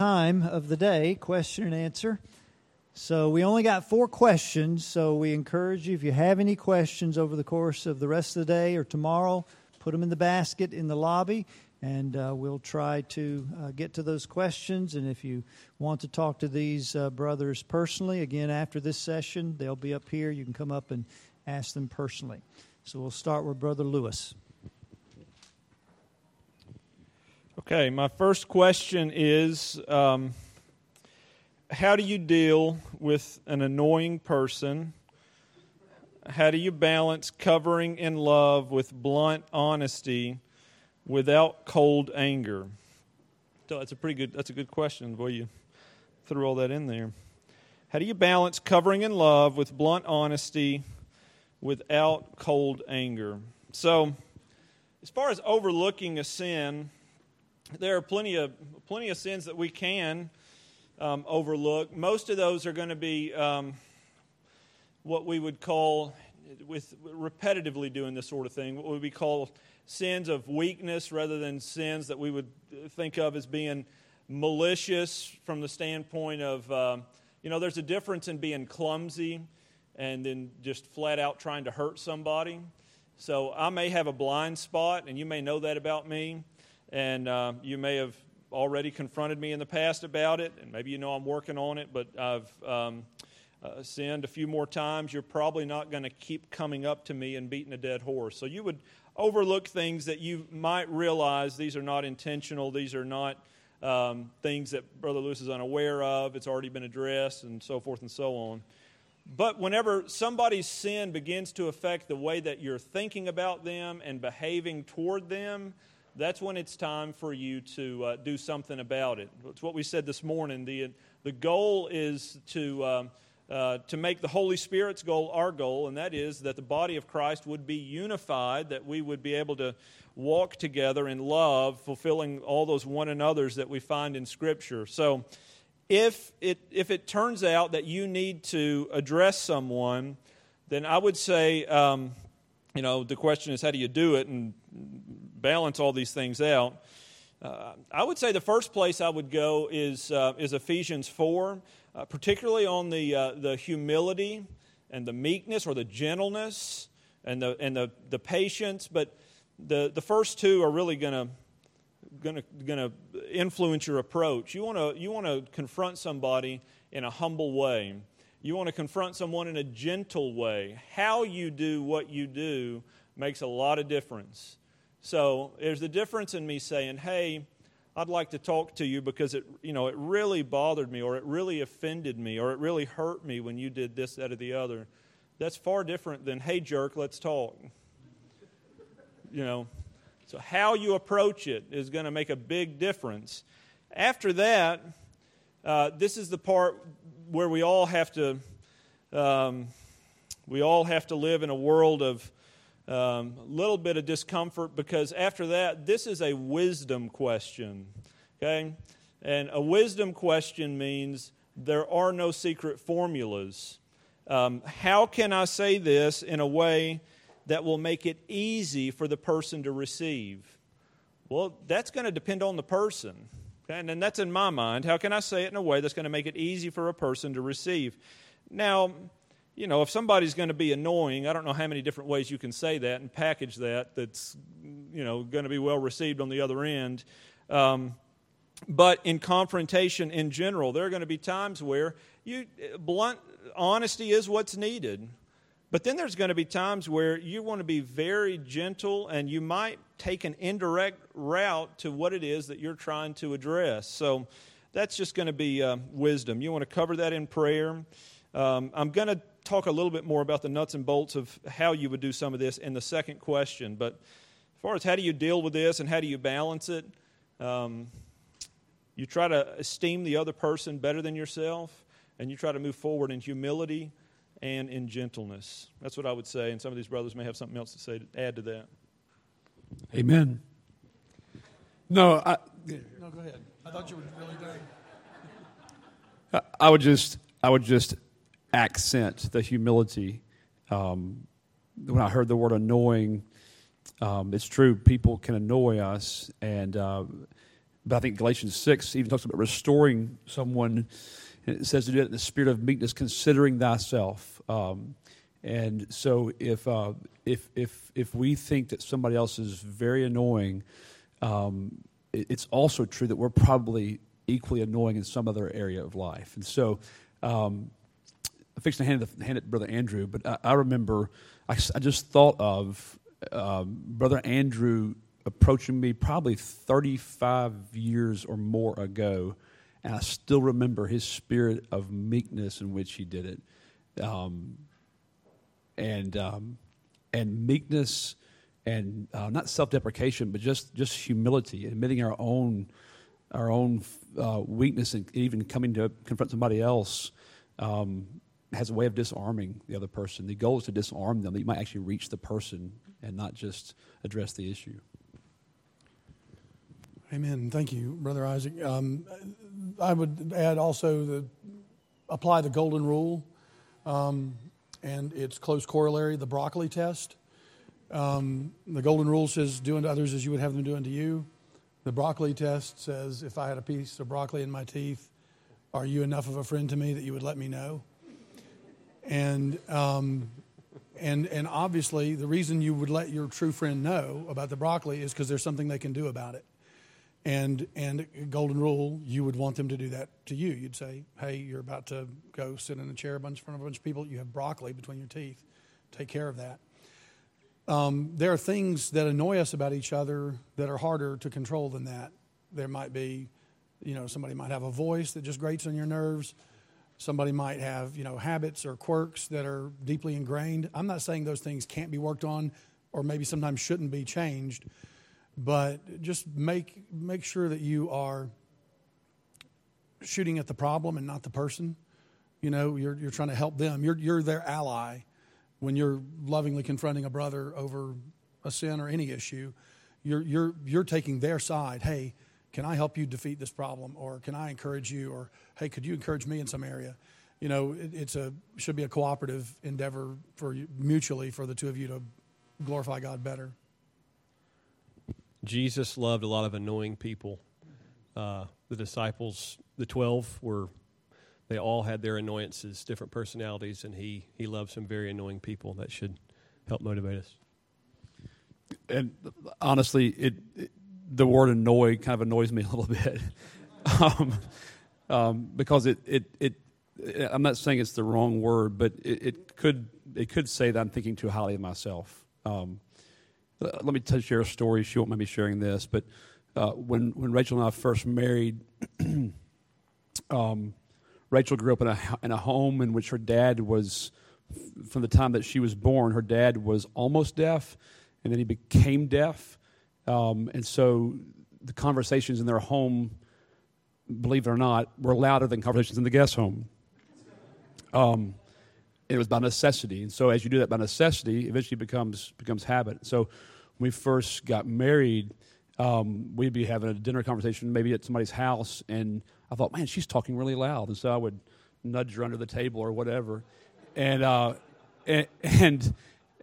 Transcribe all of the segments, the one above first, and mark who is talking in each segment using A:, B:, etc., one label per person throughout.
A: time of the day, question and answer. So we only got four questions, so we encourage you if you have any questions over the course of the rest of the day or tomorrow, put them in the basket in the lobby, and uh, we'll try to uh, get to those questions. And if you want to talk to these uh, brothers personally, again, after this session, they'll be up here. You can come up and ask them personally. So we'll start with Brother Lewis.
B: Okay, my first question is um, How do you deal with an annoying person? How do you balance covering in love with blunt honesty without cold anger? So that's a pretty good. That's a good question. Boy, you threw all that in there. How do you balance covering in love with blunt honesty without cold anger? So, as far as overlooking a sin, there are plenty of plenty of sins that we can um, overlook. Most of those are going to be um, what we would call, with repetitively doing this sort of thing, what would we call sins of weakness rather than sins that we would think of as being malicious from the standpoint of, um, you know, there's a difference in being clumsy and then just flat out trying to hurt somebody. So I may have a blind spot, and you may know that about me and uh, you may have already confronted me in the past about it, and maybe you know I'm working on it, but I've um, uh, sinned a few more times. You're probably not going to keep coming up to me and beating a dead horse. So you would overlook things that you might realize these are not intentional, these are not um, things that Brother Lewis is unaware of, it's already been addressed, and so forth and so on. But whenever somebody's sin begins to affect the way that you're thinking about them and behaving toward them, that's when it's time for you to uh, do something about it. It's what we said this morning. The, the goal is to, um, uh, to make the Holy Spirit's goal our goal, and that is that the body of Christ would be unified, that we would be able to walk together in love, fulfilling all those one another's that we find in Scripture. So, if it, if it turns out that you need to address someone, then I would say, um, you know, the question is how do you do it? And balance all these things out. Uh, I would say the first place I would go is, uh, is Ephesians 4, uh, particularly on the, uh, the humility and the meekness or the gentleness and the, and the, the patience. But the, the first two are really going to going to influence your approach. You want to you want to confront somebody in a humble way. You want to confront someone in a gentle way. How you do what you do makes a lot of difference. So there's the difference in me saying, hey, I'd like to talk to you because it, you know, it really bothered me or it really offended me or it really hurt me when you did this, that, or the other. That's far different than, hey, jerk, let's talk. You know, so how you approach it is going to make a big difference. After that, uh, this is the part where we all have to, um, we all have to live in a world of a um, little bit of discomfort because after that, this is a wisdom question. Okay? And a wisdom question means there are no secret formulas. Um, how can I say this in a way that will make it easy for the person to receive? Well, that's going to depend on the person. Okay? And, and that's in my mind. How can I say it in a way that's going to make it easy for a person to receive? Now, you know, if somebody's going to be annoying, I don't know how many different ways you can say that and package that that's, you know, going to be well received on the other end. Um, but in confrontation in general, there are going to be times where you blunt honesty is what's needed. But then there's going to be times where you want to be very gentle and you might take an indirect route to what it is that you're trying to address. So that's just going to be uh, wisdom. You want to cover that in prayer. Um, I'm going to talk a little bit more about the nuts and bolts of how you would do some of this in the second question. But as far as how do you deal with this and how do you balance it, um, you try to esteem the other person better than yourself, and you try to move forward in humility and in gentleness. That's what I would say, and some of these brothers may have something else to say to add to that.
C: Amen. No, I,
D: no, go ahead. I thought you were really done.
C: I would just, I would just accent the humility. Um, when I heard the word annoying, um, it's true. People can annoy us, and uh, but I think Galatians 6 even talks about restoring someone. And it says to do it in the spirit of meekness, considering thyself. Um, and so if, uh, if, if, if we think that somebody else is very annoying, um, it, it's also true that we're probably equally annoying in some other area of life. And so um, I'm fixing to hand it, hand it to Brother Andrew, but I, I remember I, I, just thought of um, Brother Andrew approaching me probably 35 years or more ago, and I still remember his spirit of meekness in which he did it. Um, and, um, and meekness and uh, not self-deprecation, but just, just humility, admitting our own, our own uh, weakness and even coming to confront somebody else um, has a way of disarming the other person. The goal is to disarm them. That you might actually reach the person and not just address the issue.
D: Amen. Thank you, Brother Isaac. Um, I would add also the apply the golden rule um, and its close corollary, the broccoli test. Um, the golden rule says, "Do unto others as you would have them do unto you." The broccoli test says, "If I had a piece of broccoli in my teeth, are you enough of a friend to me that you would let me know?" And um, and and obviously, the reason you would let your true friend know about the broccoli is because there's something they can do about it. And and golden rule, you would want them to do that to you. You'd say, "Hey, you're about to go sit in a chair a bunch in front of a bunch of people. You have broccoli between your teeth. Take care of that." Um, there are things that annoy us about each other that are harder to control than that. There might be, you know, somebody might have a voice that just grates on your nerves. Somebody might have, you know, habits or quirks that are deeply ingrained. I'm not saying those things can't be worked on or maybe sometimes shouldn't be changed but just make make sure that you are shooting at the problem and not the person. You know, you're you're trying to help them. You're you're their ally when you're lovingly confronting a brother over a sin or any issue. You're you're you're taking their side. Hey, can I help you defeat this problem, or can I encourage you, or hey, could you encourage me in some area? You know, it, it's a should be a cooperative endeavor for you, mutually for the two of you to glorify God better.
E: Jesus loved a lot of annoying people. Uh, the disciples, the 12, were, they all had their annoyances, different personalities, and he, he loved some very annoying people. That should help motivate us.
C: And honestly, it, it the word annoy kind of annoys me a little bit. um, um, because it, it, it, I'm not saying it's the wrong word, but it, it, could, it could say that I'm thinking too highly of myself. Um, let me share a story. She won't mind me sharing this, but uh, when when Rachel and I first married, um, Rachel grew up in a in a home in which her dad was, from the time that she was born, her dad was almost deaf, and then he became deaf, um, and so the conversations in their home, believe it or not, were louder than conversations in the guest home. Um, it was by necessity. And so as you do that by necessity, eventually becomes becomes habit. So when we first got married, um, we'd be having a dinner conversation maybe at somebody's house, and I thought, man, she's talking really loud. And so I would nudge her under the table or whatever. And uh, and and,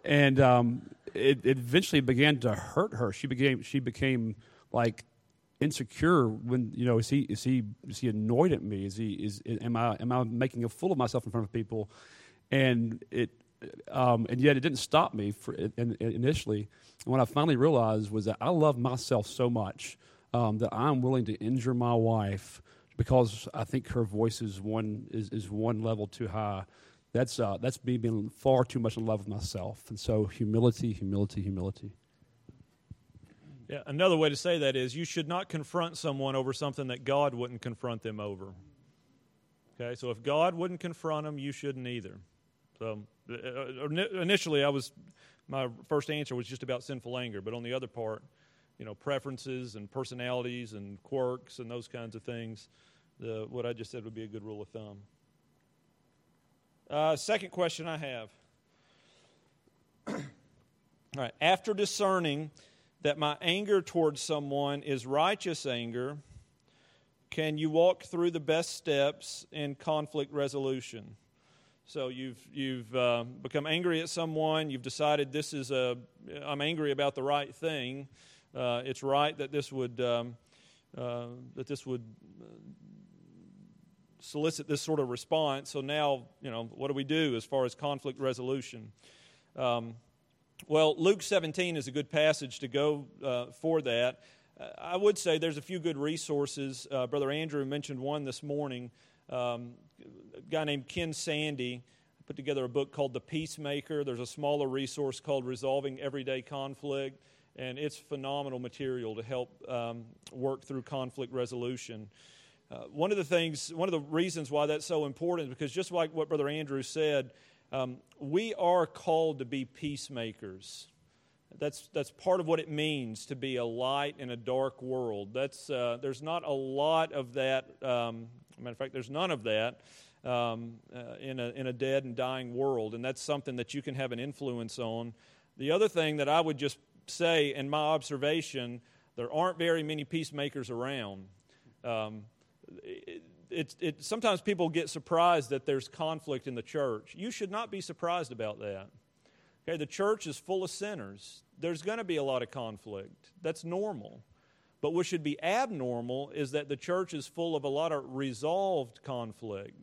C: and um, it, it eventually began to hurt her. She became she became like insecure when you know is he is he is he annoyed at me is he is am i am i making a fool of myself in front of people and it um, and yet it didn't stop me for in, in, initially. And what I finally realized was that I love myself so much um, that I'm willing to injure my wife because I think her voice is one is, is one level too high. That's uh, that's me being far too much in love with myself. And so humility, humility, humility.
B: Yeah, another way to say that is you should not confront someone over something that God wouldn't confront them over. Okay, so if God wouldn't confront them, you shouldn't either. So uh, uh, initially, I was my first answer was just about sinful anger, but on the other part, you know, preferences and personalities and quirks and those kinds of things, the, what I just said would be a good rule of thumb. Uh, second question I have. All right, after discerning that my anger towards someone is righteous anger, can you walk through the best steps in conflict resolution? So you've you've uh, become angry at someone. You've decided this is a I'm angry about the right thing. Uh, it's right that this would um, uh, that this would solicit this sort of response. So now, you know, what do we do as far as conflict resolution? Um, well, Luke 17 is a good passage to go uh, for that. Uh, I would say there's a few good resources. Uh, Brother Andrew mentioned one this morning. Um, a guy named Ken Sande put together a book called The Peacemaker. There's a smaller resource called Resolving Everyday Conflict, and it's phenomenal material to help um, work through conflict resolution. Uh, one of the things, one of the reasons why that's so important is because just like what Brother Andrew said, um, we are called to be peacemakers. That's, that's part of what it means to be a light in a dark world. That's, uh, there's not a lot of that. Um, matter of fact, there's none of that um, uh, in, a, in a dead and dying world, and that's something that you can have an influence on. The other thing that I would just say, in my observation, there aren't very many peacemakers around. Um, it, it, sometimes people get surprised that there's conflict in the church. You should not be surprised about that. Okay, the church is full of sinners. There's going to be a lot of conflict. That's normal. But what should be abnormal is that the church is full of a lot of resolved conflict.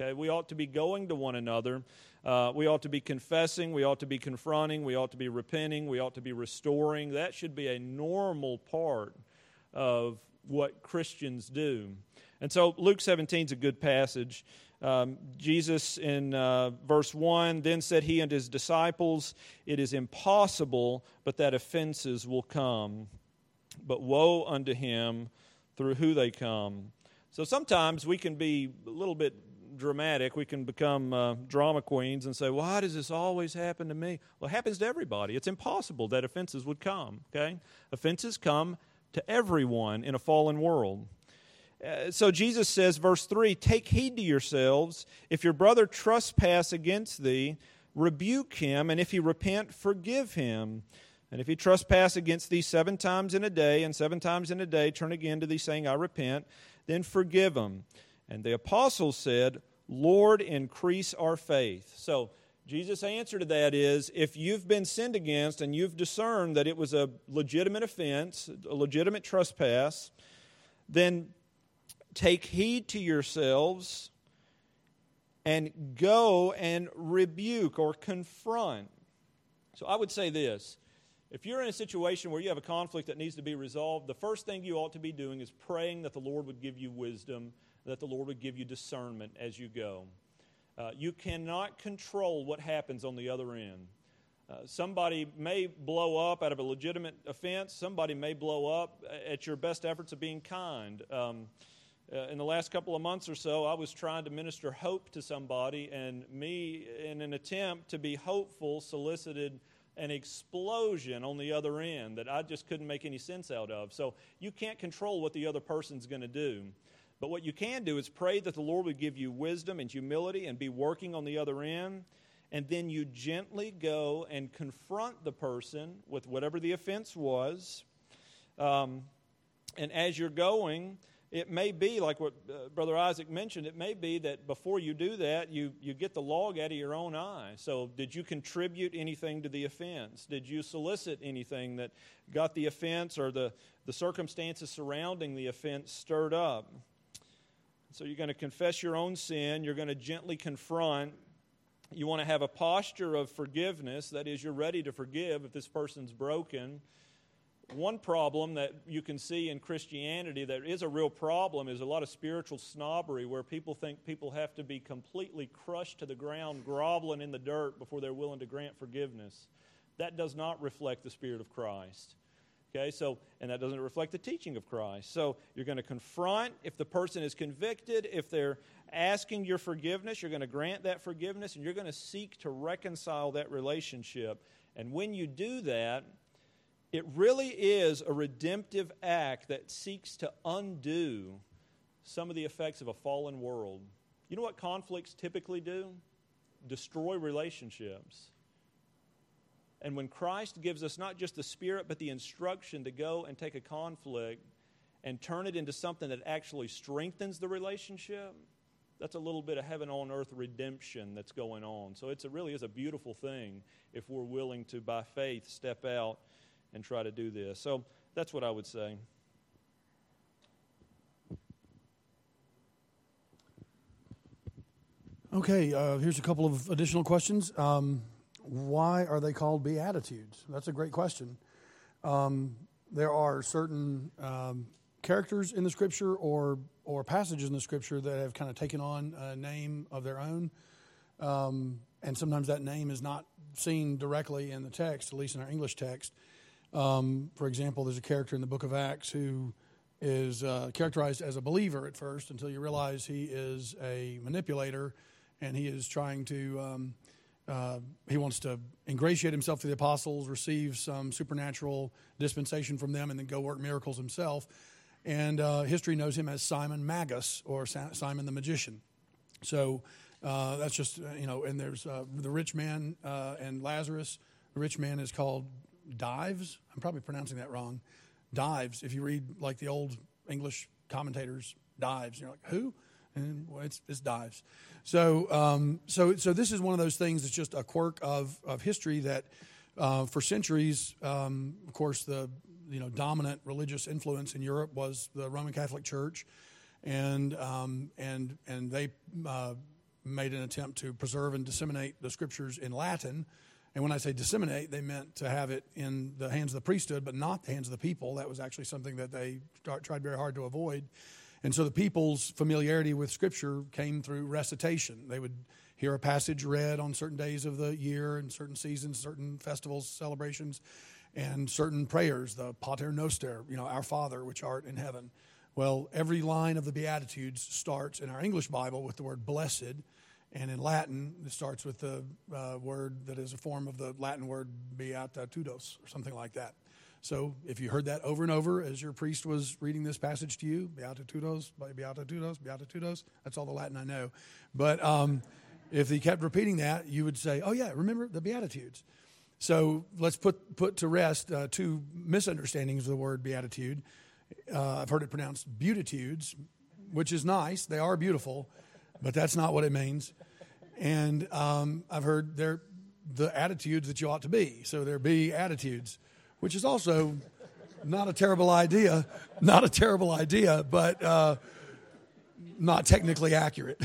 B: Okay, we ought to be going to one another. Uh, we ought to be confessing. We ought to be confronting. We ought to be repenting. We ought to be restoring. That should be a normal part of what Christians do. And so Luke 17 is a good passage. Um, Jesus in uh, verse 1 then said he and his disciples, It is impossible, but that offenses will come. But woe unto him through who they come. So sometimes we can be a little bit dramatic. We can become uh, drama queens and say, Why does this always happen to me? Well, it happens to everybody. It's impossible that offenses would come, okay? Offenses come to everyone in a fallen world. Uh, so Jesus says, verse 3 Take heed to yourselves. If your brother trespass against thee, rebuke him, and if he repent, forgive him. And if he trespass against thee seven times in a day, and seven times in a day turn again to thee, saying, I repent, then forgive him. And the apostles said, Lord, increase our faith. So Jesus' answer to that is if you've been sinned against and you've discerned that it was a legitimate offense, a legitimate trespass, then Take heed to yourselves and go and rebuke or confront. So I would say this if you're in a situation where you have a conflict that needs to be resolved, the first thing you ought to be doing is praying that the Lord would give you wisdom, that the Lord would give you discernment as you go. Uh, you cannot control what happens on the other end. Uh, somebody may blow up out of a legitimate offense. Somebody may blow up at your best efforts of being kind. Um, uh, in the last couple of months or so, I was trying to minister hope to somebody, and me, in an attempt to be hopeful, solicited an explosion on the other end that I just couldn't make any sense out of. So you can't control what the other person's going to do. But what you can do is pray that the Lord would give you wisdom and humility and be working on the other end. And then you gently go and confront the person with whatever the offense was. Um, and as you're going, it may be like what uh, brother isaac mentioned it may be that before you do that you, you get the log out of your own eye. So did you contribute anything to the offense? Did you solicit anything that got the offense or the, the circumstances surrounding the offense stirred up? So you're going to confess your own sin you're going to gently confront you want to have a posture of forgiveness that is you're ready to forgive if this person's broken one problem that you can see in Christianity that is a real problem is a lot of spiritual snobbery where people think people have to be completely crushed to the ground, groveling in the dirt before they're willing to grant forgiveness. That does not reflect the Spirit of Christ. Okay, so, and that doesn't reflect the teaching of Christ. So, you're going to confront if the person is convicted, if they're asking your forgiveness, you're going to grant that forgiveness, and you're going to seek to reconcile that relationship. And when you do that, it really is a redemptive act that seeks to undo some of the effects of a fallen world. You know what conflicts typically do? Destroy relationships. And when Christ gives us not just the Spirit, but the instruction to go and take a conflict and turn it into something that actually strengthens the relationship, that's a little bit of heaven on earth redemption that's going on. So it really is a beautiful thing if we're willing to, by faith, step out and try to do this. So that's what I would say.
D: Okay, uh, here's a couple of additional questions. Um, why are they called Beatitudes? That's a great question. Um, there are certain um, characters in the Scripture or, or passages in the Scripture that have kind of taken on a name of their own. Um, and sometimes that name is not seen directly in the text, at least in our English text. Um, for example, there's a character in the Book of Acts who is uh, characterized as a believer at first until you realize he is a manipulator and he is trying to um, uh, he wants to ingratiate himself to the apostles receive some supernatural dispensation from them and then go work miracles himself. And uh, history knows him as simon magus or simon the magician. So uh, that's just uh, you know and there's uh, the rich man and lazarus. The rich man is called dives i'm probably pronouncing that wrong dives. If you read like the old English commentators, dives, you're like, who? And well, it's, it's dives. So, um, so, so this is one of those things that's just a quirk of, of history that uh, for centuries, um, of course, the you know dominant religious influence in Europe was the Roman Catholic Church, and um, and and they uh, made an attempt to preserve and disseminate the scriptures in Latin and when I say disseminate, they meant to have it in the hands of the priesthood, but not the hands of the people. That was actually something that they tried very hard to avoid. And so the people's familiarity with Scripture came through recitation. They would hear a passage read on certain days of the year and certain seasons, certain festivals, celebrations, and certain prayers, the Pater Noster, you know, Our Father, which art in heaven. Well, every line of the Beatitudes starts in our English Bible with the word blessed and in Latin, it starts with the uh, word that is a form of the Latin word beatitudos or something like that. So if you heard that over and over as your priest was reading this passage to you, beatitudos, beatitudos, beatitudos, that's all the Latin I know. But um, if he kept repeating that, you would say, oh, yeah, remember the Beatitudes. So let's put, put to rest uh, two misunderstandings of the word beatitude. Uh, I've heard it pronounced beatitudes, which is nice. They are beautiful but that's not what it means. And um, I've heard they're the attitudes that you ought to be. So there be attitudes, which is also not a terrible idea. Not a terrible idea, but uh, not technically accurate.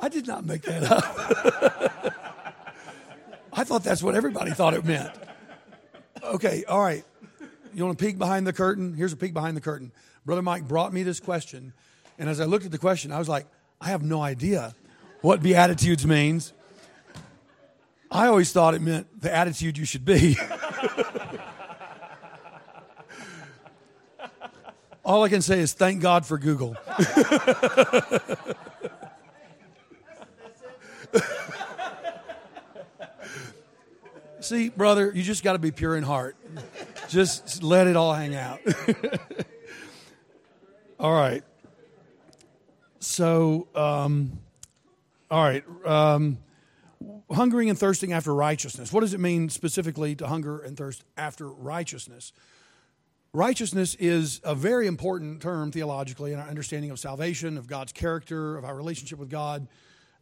D: I did not make that up. I thought that's what everybody thought it meant. Okay, all right. You want to peek behind the curtain? Here's a peek behind the curtain. Brother Mike brought me this question and as I looked at the question, I was like, I have no idea what Beatitudes means. I always thought it meant the attitude you should be. All I can say is thank God for Google. See, brother, you just got to be pure in heart. Just let it all hang out. all right. So, um, all right. Um, hungering and thirsting after righteousness. What does it mean specifically to hunger and thirst after righteousness? Righteousness is a very important term theologically in our understanding of salvation, of God's character, of our relationship with God.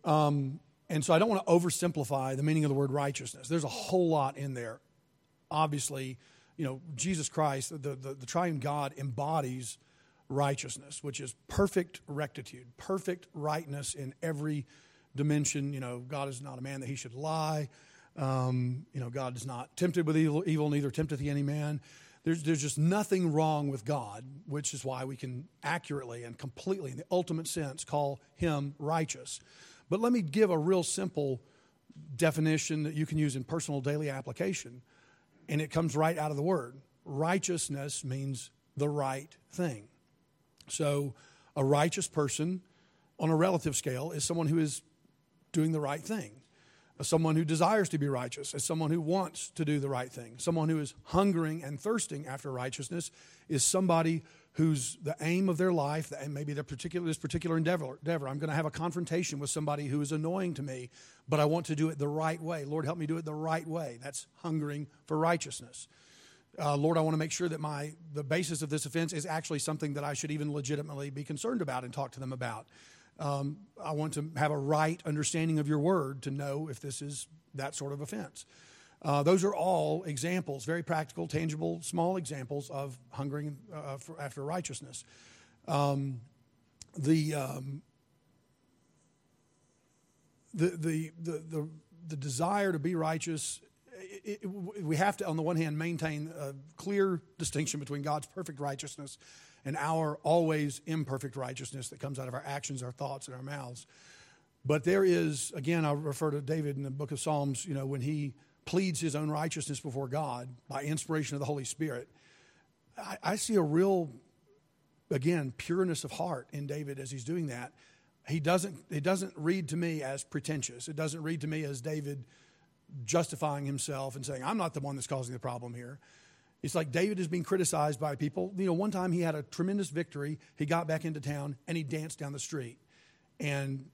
D: Um, and so I don't want to oversimplify the meaning of the word righteousness. There's a whole lot in there. Obviously, you know, Jesus Christ, the, the, the triune God, embodies righteousness, which is perfect rectitude, perfect rightness in every dimension. You know, God is not a man that he should lie. Um, you know, God is not tempted with evil, evil, neither tempteth he any man. There's, there's just nothing wrong with God, which is why we can accurately and completely, in the ultimate sense, call him righteous. But let me give a real simple definition that you can use in personal daily application, and it comes right out of the word. Righteousness means the right thing. So, a righteous person on a relative scale is someone who is doing the right thing. Someone who desires to be righteous is someone who wants to do the right thing. Someone who is hungering and thirsting after righteousness is somebody whose the aim of their life, and maybe their particular this particular endeavor, endeavor. I'm going to have a confrontation with somebody who is annoying to me, but I want to do it the right way. Lord, help me do it the right way. That's hungering for righteousness uh, Lord, I want to make sure that my the basis of this offense is actually something that I should even legitimately be concerned about and talk to them about. Um, I want to have a right understanding of your word to know if this is that sort of offense. Uh, those are all examples, very practical, tangible, small examples of hungering uh, for, after righteousness. Um, the um, the, the, the, the, the desire to be righteous, it, it, we have to, on the one hand, maintain a clear distinction between God's perfect righteousness and our always imperfect righteousness that comes out of our actions, our thoughts, and our mouths. But there is, again, I refer to David in the book of Psalms, you know, when he pleads his own righteousness before God by inspiration of the Holy Spirit. I, I see a real, again, pureness of heart in David as he's doing that. He doesn't, it doesn't read to me as pretentious. It doesn't read to me as David justifying himself and saying, I'm not the one that's causing the problem here. It's like David is being criticized by people. You know, one time he had a tremendous victory. He got back into town and he danced down the street. And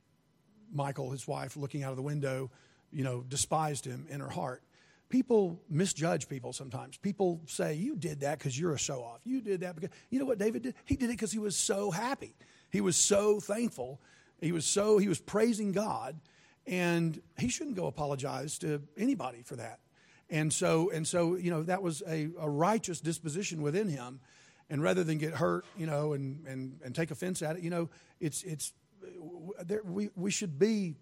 D: Michal, his wife, looking out of the window, you know, despised him in her heart. People misjudge people sometimes. People say, You did that because you're a show off. You did that because, you know what David did? He did it because he was so happy. He was so thankful. He was so, he was praising God. And he shouldn't go apologize to anybody for that. And so, and so, you know, that was a, a righteous disposition within him. And rather than get hurt, you know, and, and, and take offense at it, you know, it's, it's, there, we, we should be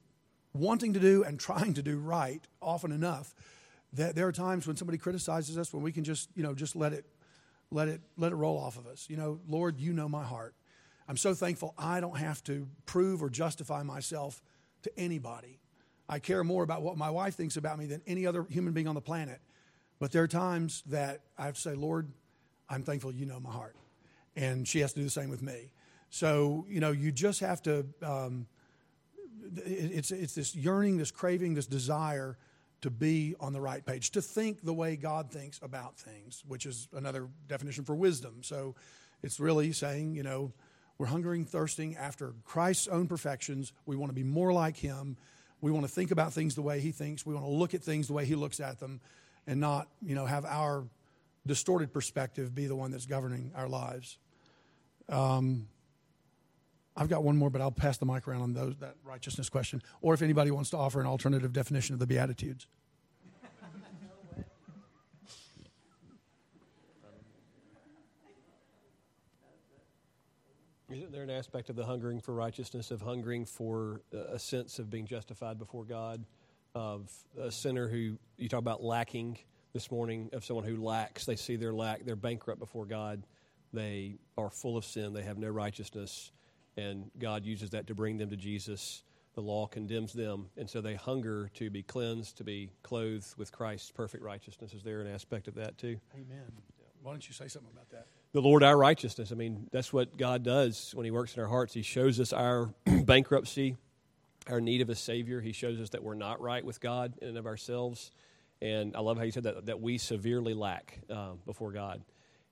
D: wanting to do and trying to do right often enough that there are times when somebody criticizes us when we can just, you know, just let it, let it, let it roll off of us. You know, Lord, you know my heart. I'm so thankful I don't have to prove or justify myself to anybody. I care more about what my wife thinks about me than any other human being on the planet. But there are times that I have to say, Lord, I'm thankful you know my heart. And she has to do the same with me. So, you know, you just have to, um, it's, it's this yearning, this craving, this desire to be on the right page, to think the way God thinks about things, which is another definition for wisdom. So it's really saying, you know, we're hungering, thirsting after Christ's own perfections. We want to be more like Him. We want to think about things the way He thinks. We want to look at things the way He looks at them and not, you know, have our distorted perspective be the one that's governing our lives. Um, I've got one more, but I'll pass the mic around on those, that righteousness question. Or if anybody wants to offer an alternative definition of the Beatitudes.
E: Isn't there an aspect of the hungering for righteousness, of hungering for uh, a sense of being justified before God, of a sinner who you talk about lacking this morning, of someone who lacks, they see their lack, they're bankrupt before God, they are full of sin, they have no righteousness, and God uses that to bring them to Jesus. The law condemns them, and so they hunger to be cleansed, to be clothed with Christ's perfect righteousness. Is there an aspect of that too?
D: Amen. Why don't you say something about that?
E: the Lord our righteousness. I mean, that's what God does when He works in our hearts. He shows us our bankruptcy, our need of a Savior. He shows us that we're not right with God in and of ourselves. And I love how you said that, that we severely lack um, before God.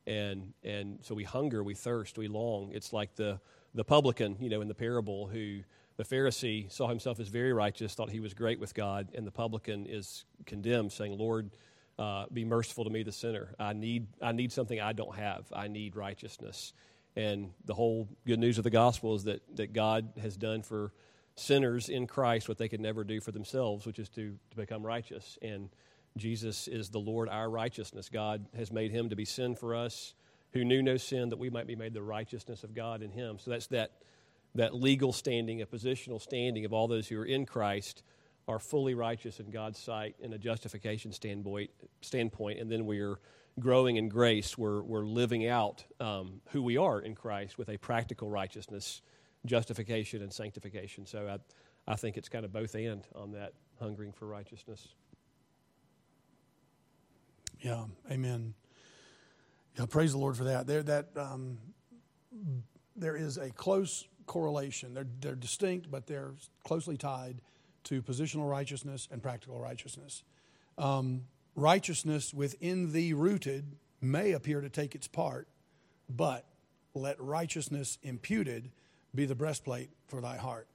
E: And, and so we hunger, we thirst, we long. It's like the, the publican, you know, in the parable who the Pharisee saw himself as very righteous, thought he was great with God, and the publican is condemned, saying, Lord, uh, be merciful to me, the sinner. I need, I need something I don't have. I need righteousness. And the whole good news of the gospel is that, that God has done for sinners in Christ what they could never do for themselves, which is to, to become righteous. And Jesus is the Lord, our righteousness. God has made him to be sin for us who knew no sin, that we might be made the righteousness of God in him. So that's that, that legal standing, a positional standing of all those who are in Christ are fully righteous in God's sight in a justification standpoint, standpoint and then we're growing in grace. We're, we're living out um, who we are in Christ with a practical righteousness, justification, and sanctification. So I, I think it's kind of both and on that hungering for righteousness.
D: Yeah, amen. Yeah, praise the Lord for that. There, that um, there is a close correlation. They're, they're distinct, but they're closely tied to positional righteousness and practical righteousness. Um, righteousness within thee rooted may appear to take its part, but let righteousness imputed be the breastplate for thy heart.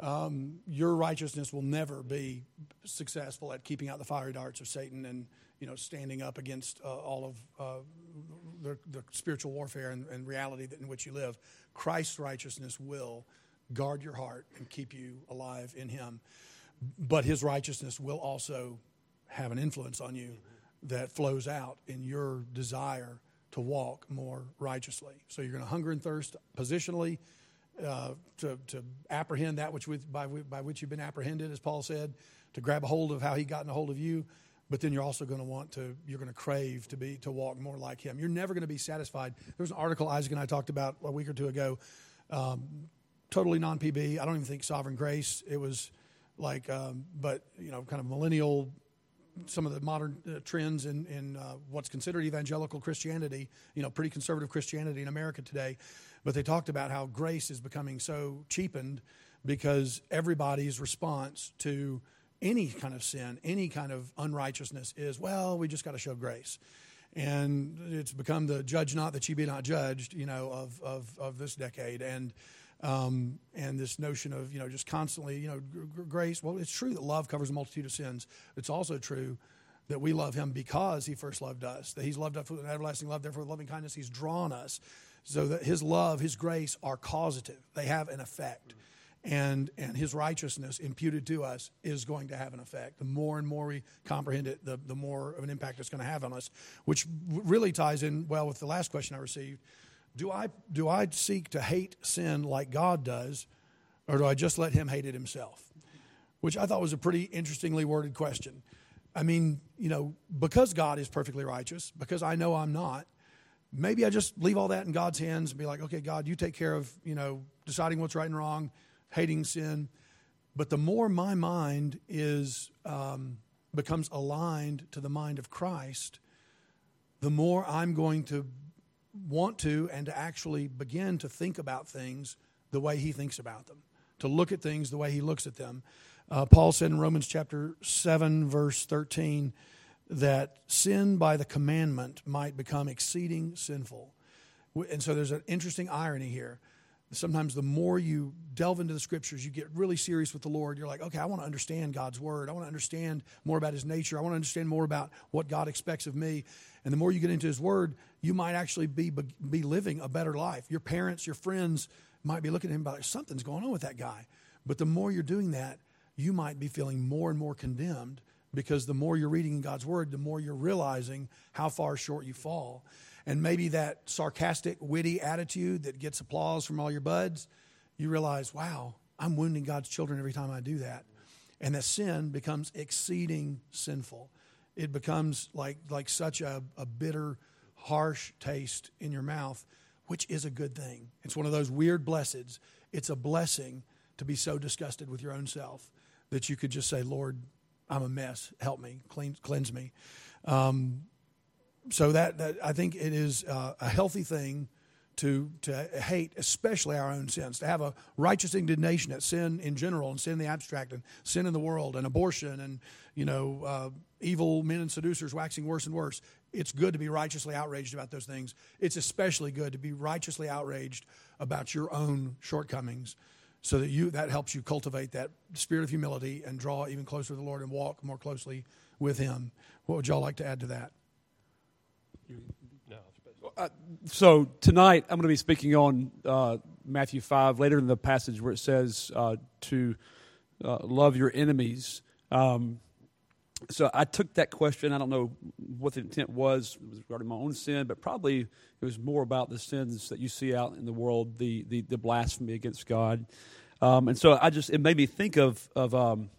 D: Um, your righteousness will never be successful at keeping out the fiery darts of Satan and you know standing up against uh, all of uh, the, the, spiritual warfare and, and reality in which you live. Christ's righteousness will guard your heart and keep you alive in Him. But His righteousness will also have an influence on you that flows out in your desire to walk more righteously. So you're going to hunger and thirst positionally uh, to, to apprehend that which with, by, by which you've been apprehended, as Paul said, to grab a hold of how he got in a hold of you. But then you're also going to want to, you're going to crave to be, to walk more like him. You're never going to be satisfied. There was an article Isaac and I talked about a week or two ago, um, totally non PB. I don't even think Sovereign Grace. It was like, um, but, you know, kind of millennial some of the modern uh, trends in, in uh, what's considered evangelical Christianity, you know, pretty conservative Christianity in America today. But they talked about how grace is becoming so cheapened because everybody's response to any kind of sin, any kind of unrighteousness is, well, we just got to show grace. And it's become the judge not that you be not judged, you know, of, of, of this decade. And, um, and this notion of, you know, just constantly, you know, grace. Well, it's true that love covers a multitude of sins. It's also true that we love him because he first loved us, that he's loved us with an everlasting love, therefore with loving kindness, he's drawn us. So that his love, his grace are causative. They have an effect. And, and his righteousness imputed to us is going to have an effect. The more and more we comprehend it, the, the more of an impact it's going to have on us, which really ties in well with the last question I received. Do I, do I seek to hate sin like God does, or do I just let him hate it himself? Which I thought was a pretty interestingly worded question. I mean, you know, because God is perfectly righteous, because I know I'm not, maybe I just leave all that in God's hands and be like, okay, God, you take care of, you know, deciding what's right and wrong, hating sin. But the more my mind is um, becomes aligned to the mind of Christ, the more I'm going to want to and to actually begin to think about things the way He thinks about them, to look at things the way He looks at them. Uh, Paul said in Romans chapter 7, verse 13, that sin by the commandment might become exceeding sinful. And so there's an interesting irony here. Sometimes the more you delve into the scriptures, you get really serious with the Lord. You're like, okay, I want to understand God's word. I want to understand more about his nature. I want to understand more about what God expects of me. And the more you get into his word, you might actually be, be living a better life. Your parents, your friends might be looking at him like, something's going on with that guy. But the more you're doing that, you might be feeling more and more condemned because the more you're reading in God's Word, the more you're realizing how far short you fall. And maybe that sarcastic, witty attitude that gets applause from all your buds, you realize, wow, I'm wounding God's children every time I do that. And that sin becomes exceeding sinful. It becomes like, like such a, a bitter, harsh taste in your mouth, which is a good thing. It's one of those weird blessings. It's a blessing to be so disgusted with your own self that you could just say, Lord, I'm a mess. Help me, clean, cleanse me. Um, so that, that I think it is uh, a healthy thing to to hate, especially our own sins, to have a righteous indignation at sin in general and sin in the abstract and sin in the world and abortion and you know uh, evil men and seducers waxing worse and worse. It's good to be righteously outraged about those things. It's especially good to be righteously outraged about your own shortcomings so that you that helps you cultivate that spirit of humility and draw even closer to the Lord and walk more closely with Him. What would y'all like to add to that?
C: Uh, so tonight I'm going to be speaking on uh, Matthew five later in the passage where it says uh, to uh, love your enemies. Um, so I took that question. I don't know what the intent was, was regarding my own sin, but probably it was more about the sins that you see out in the world, the the, the blasphemy against God. Um, and so I just it made me think of of um,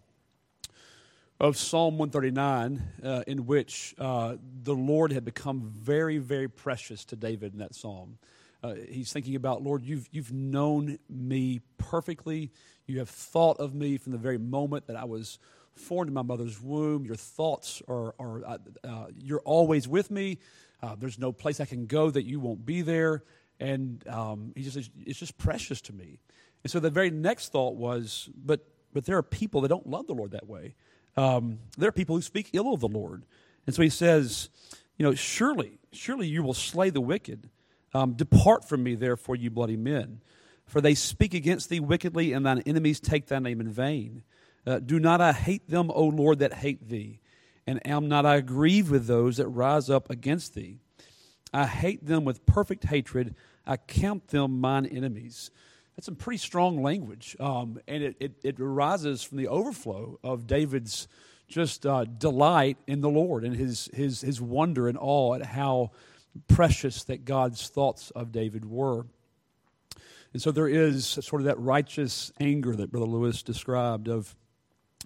C: of Psalm 139, uh, in which uh, the Lord had become very, very precious to David in that psalm. Uh, he's thinking about, Lord, you've, you've known me perfectly. You have thought of me from the very moment that I was formed in my mother's womb. Your thoughts are, are uh, uh, you're always with me. Uh, there's no place I can go that you won't be there. And um, he just, says, it's just precious to me. And so the very next thought was, but, but there are people that don't love the Lord that way. Um, there are people who speak ill of the Lord. And so he says, you know, surely, surely you will slay the wicked. Um, Depart from me, therefore, you bloody men. For they speak against thee wickedly, and thine enemies take thy name in vain. Uh, do not I hate them, O Lord, that hate thee? And am not I grieved with those that rise up against thee? I hate them with perfect hatred. I count them mine enemies. That's some pretty strong language. Um, and it, it, it, arises from the overflow of David's just uh, delight in the Lord and his, his, his wonder and awe at how precious that God's thoughts of David were. And so there is sort of that righteous anger that Brother Lewis described of,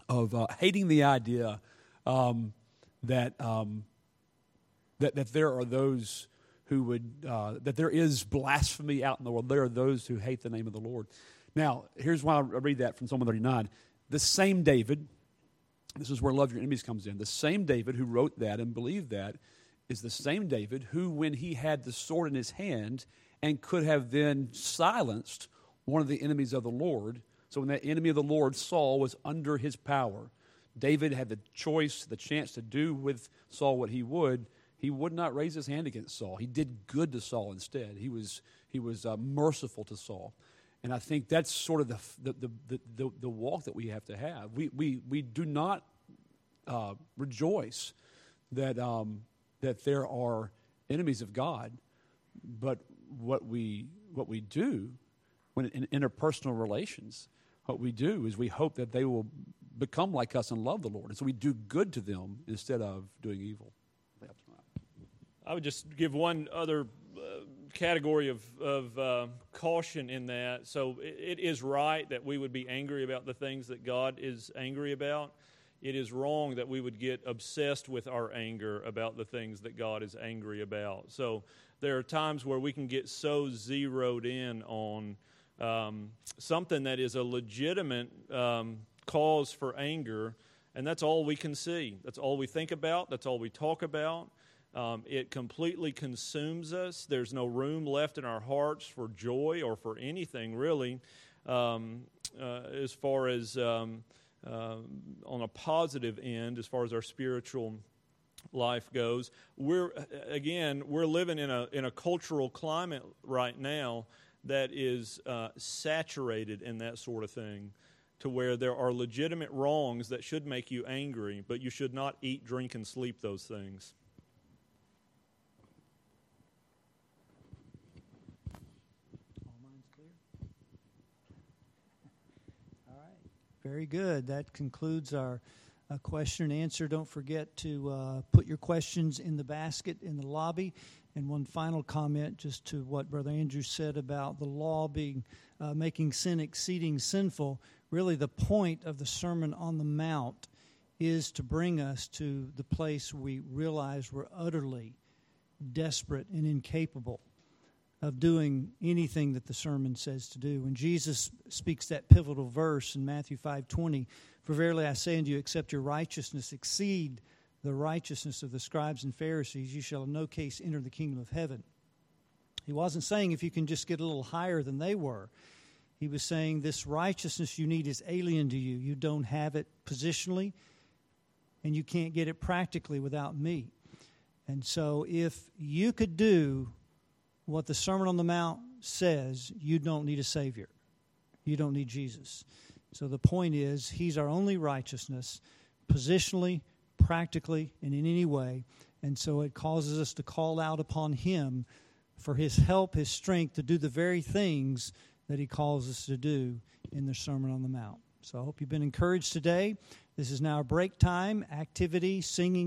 C: of uh, hating the idea um, that, um, that, that there are those who would, uh, that there is blasphemy out in the world. There are those who hate the name of the Lord. Now, here's why I read that from Psalm 39. The same David, this is where love your enemies comes in. The same David who wrote that and believed that is the same David who, when he had the sword in his hand and could have then silenced one of the enemies of the Lord, so when that enemy of the Lord, Saul, was under his power, David had the choice, the chance to do with Saul what he would. He would not raise his hand against Saul. He did good to Saul instead. He was, he was uh, merciful to Saul. And I think that's sort of the, the, the, the, the walk that we have to have. We, we, we do not uh, rejoice that, um, that there are enemies of God, but what we, what we do when in interpersonal relations, what we do is we hope that they will become like us and love the Lord. And so we do good to them instead of doing evil.
B: I would just give one other category of, of uh, caution in that. So it, it is right that we would be angry about the things that God is angry about. It is wrong that we would get obsessed with our anger about the things that God is angry about. So there are times where we can get so zeroed in on um, something that is a legitimate um, cause for anger, and that's all we can see. That's all we think about. That's all we talk about. Um, it completely consumes us. There's no room left in our hearts for joy or for anything really, um, uh, as far as um, uh, on a positive end, as far as our spiritual life goes. We're again, we're living in a in a cultural climate right now that is uh, saturated in that sort of thing. To where there are legitimate wrongs that should make you angry, but you should not eat, drink, and sleep those things.
A: Very good. That concludes our uh, question and answer. Don't forget to uh, put your questions in the basket in the lobby. And one final comment, just to what Brother Andrew said about the law being uh, making sin exceeding sinful. Really, the point of the Sermon on the Mount is to bring us to the place we realize we're utterly desperate and incapable of doing anything that the sermon says to do. When Jesus speaks that pivotal verse in Matthew 5:20, "For verily I say unto you, except your righteousness exceed the righteousness of the scribes and Pharisees, you shall in no case enter the kingdom of heaven." He wasn't saying if you can just get a little higher than they were. He was saying this righteousness you need is alien to you. You don't have it positionally, and you can't get it practically without me. And so if you could do what the Sermon on the Mount says, you don't need a Savior. You don't need Jesus. So the point is, He's our only righteousness, positionally, practically, and in any way. And so it causes us to call out upon Him for His help, His strength to do the very things that He calls us to do in the Sermon on the Mount. So I hope you've been encouraged today. This is now break time, activity, singing.